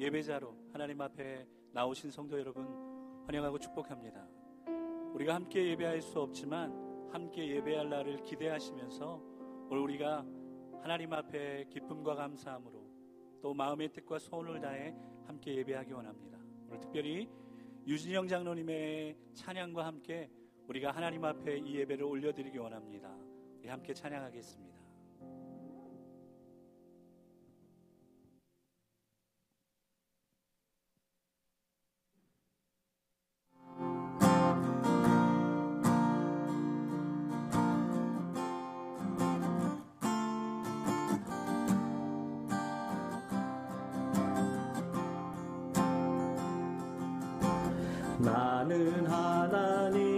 예배자로 하나님 앞에 나오신 성도 여러분 환영하고 축복합니다. 우리가 함께 예배할 수 없지만 함께 예배할 날을 기대하시면서 오늘 우리가 하나님 앞에 기쁨과 감사함으로 또 마음의 뜻과 소원을 다해 함께 예배하기 원합니다. 오늘 특별히 유진영 장로님의 찬양과 함께 우리가 하나님 앞에 이 예배를 올려드리기 원합니다. 우리 함께 찬양하겠습니다. 나는 하나님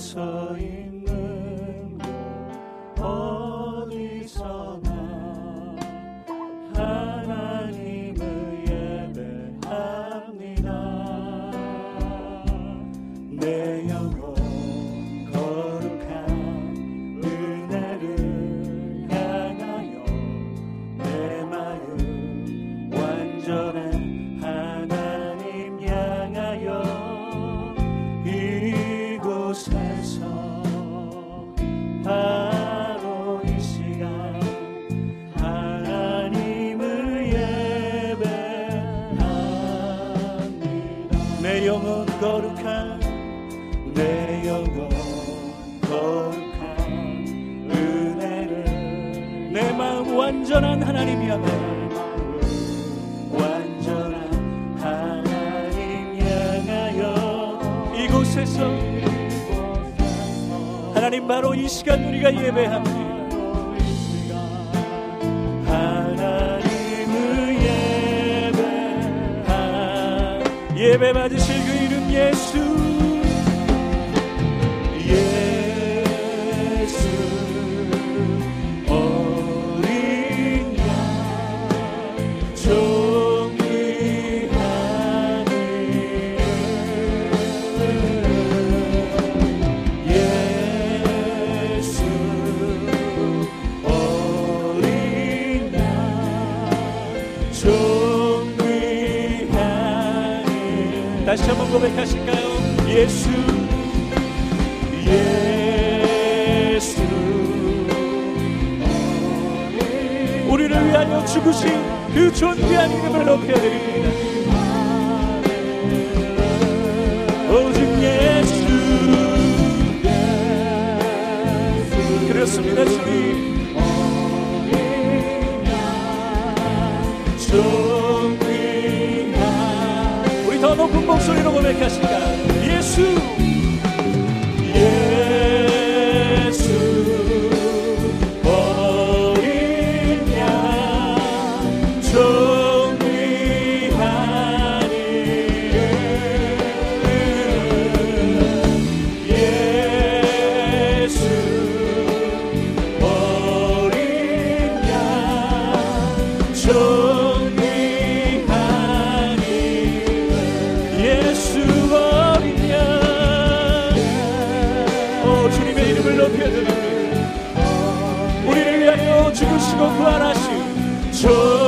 내가 완전한 하나님 향해 완전한 하나님 향하여 이곳에서 하나님 바로 이 시간 우리가 예배합니다. 예배 받으실 그 이름 예수 다시 한번 고백하실까요? 예수 예수. 우리를 위하여 죽으신 그 존귀한 이름을 높여드립니다. 오직 예수. 그렇습니다 주님. 존 목소리로 고백하실까 주님의 이름을 높여드립니다. 우리를 위하여 죽으시고 부활하신 저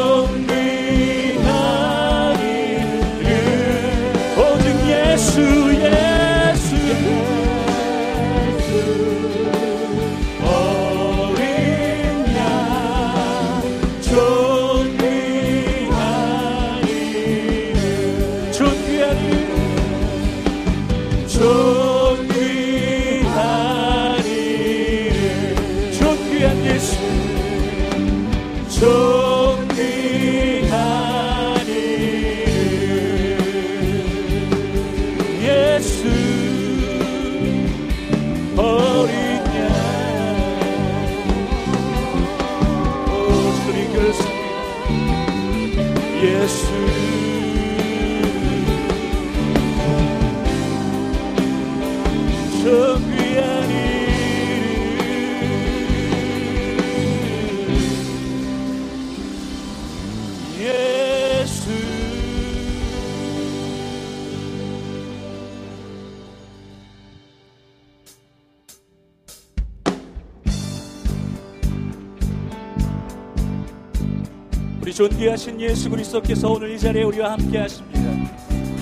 우리 존귀하신 예수 그리스도께서 오늘 이 자리에 우리와 함께 하십니다.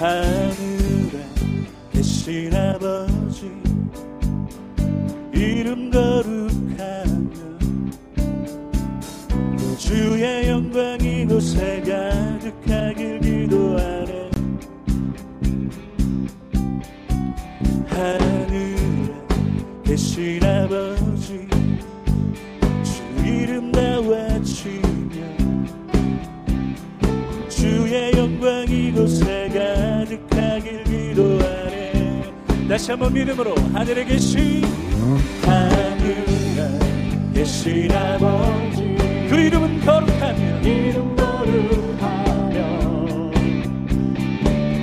하늘에 계신 아버지 이름 거룩하며 그 주의 영광이 곳에 가 한번 믿음으로 하늘에 계신 하늘에 계신 아버지. 그 이름은 거룩하며 이름 거룩하며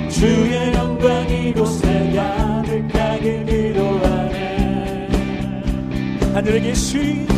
주의 영광 이곳에 가득하게 기도하네 하늘에 계신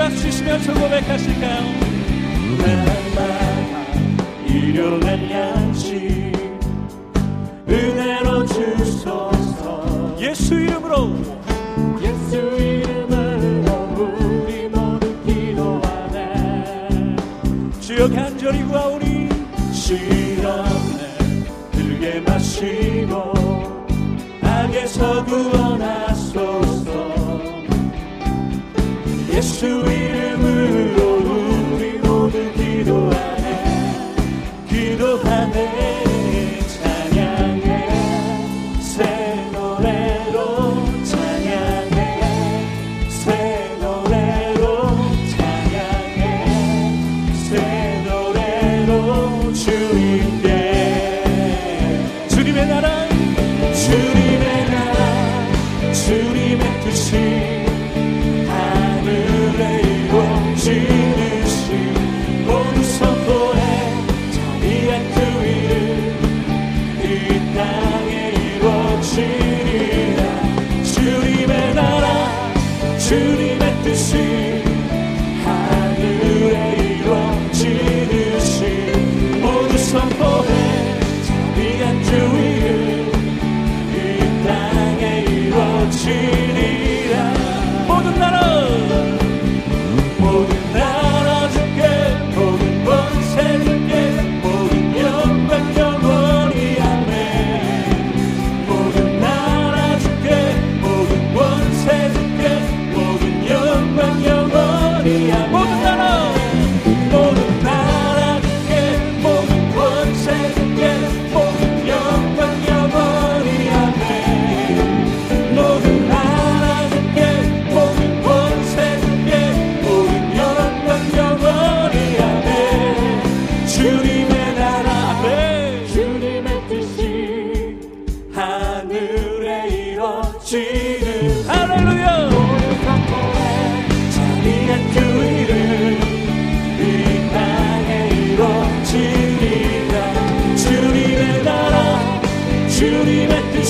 박수 치시면서 고백하실까요? 날마다 일요일 날 History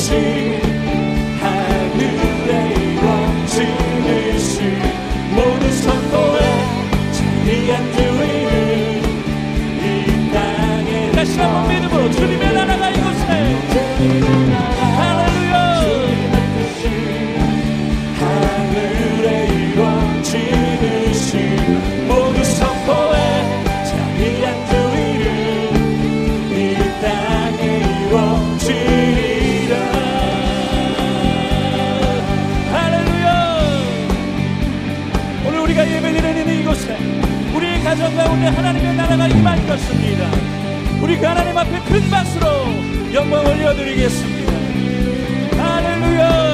주 가정 가운데 하나님의 나라가 임할 것입니다 우리 그 하나님 앞에 큰 박수로 영광 올려드리겠습니다. 할렐루야.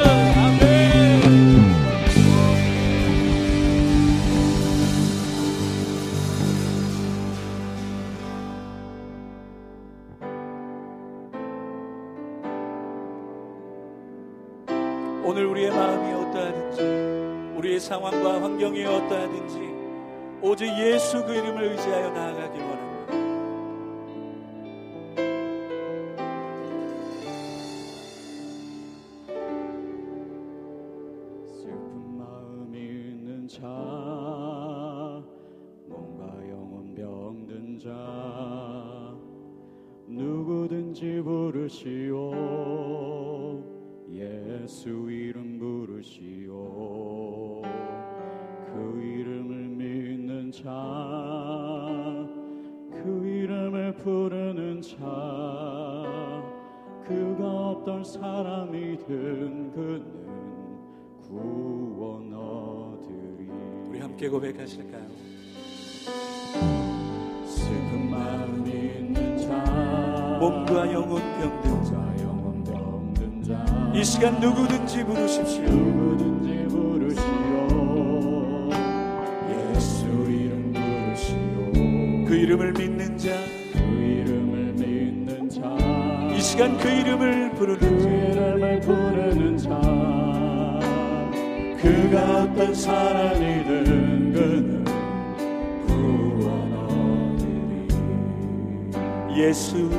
상황과 환경이 어떠하든지 오직 예수 그 이름을 의지하여 나아가길 원합니다. 부르는 자 그가 어떤 사람이든 그는 구원 얻으리. 우리 함께 고백하실까요? 슬픈 마음이 있는 자 몸과 영혼 병든 자, 자 영혼 병든 자이 시간 누구든지 부르십시오. 누구든지 부르시오. 예수 이름 부르시오. 그 이름을 믿는 자, 시간 그 이름을 부르는 그 자, 이름을 부르는 자. 그가 어떤 사람이든 그는 구원 얻으리 예수,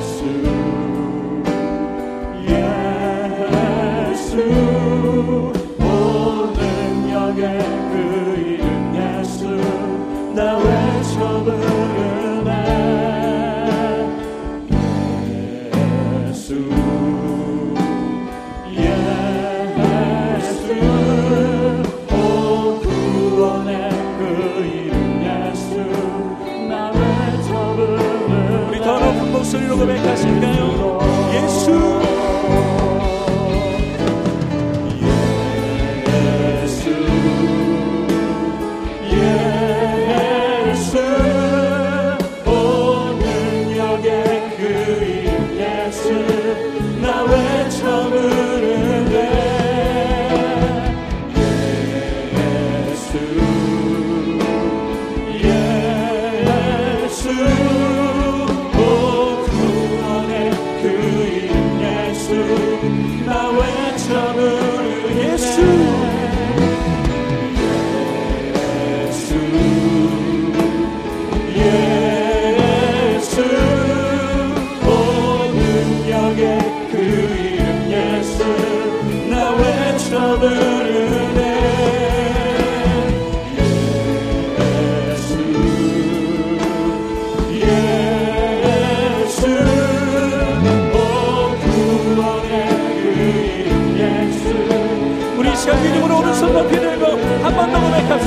예수. 예수. 오는 역에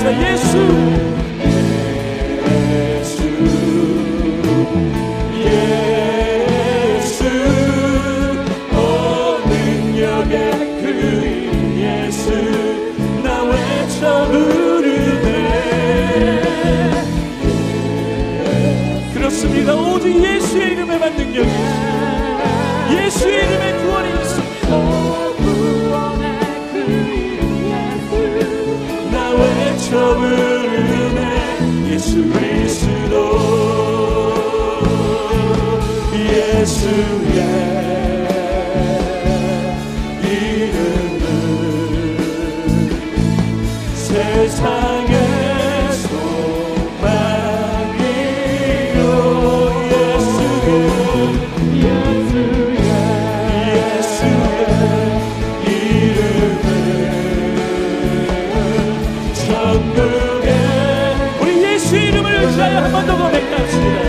더 time. 르네 예수 그리스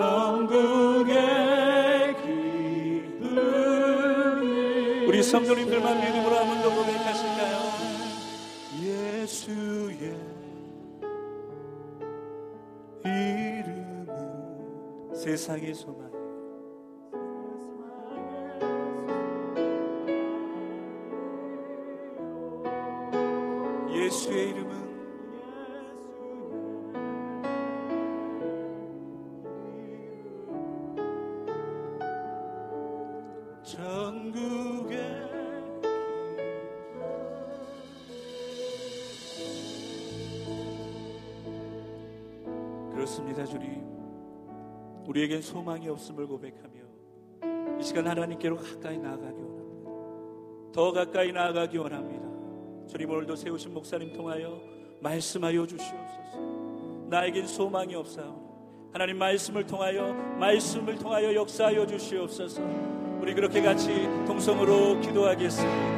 도 예수 성도님들만 믿음으로 한번 더 고백하실까요? 예수의 이름은 세상의 소망 그렇습니다, 주님. 우리에겐 소망이 없음을 고백하며 이 시간 하나님께로 가까이 나아가기 원합니다. 더 가까이 나아가기 원합니다. 주님 오늘도 세우신 목사님 통하여 말씀하여 주시옵소서. 나에겐 소망이 없사오. 하나님 말씀을 통하여 말씀을 통하여 역사하여 주시옵소서. 우리 그렇게 같이 동성으로 기도하겠습니다.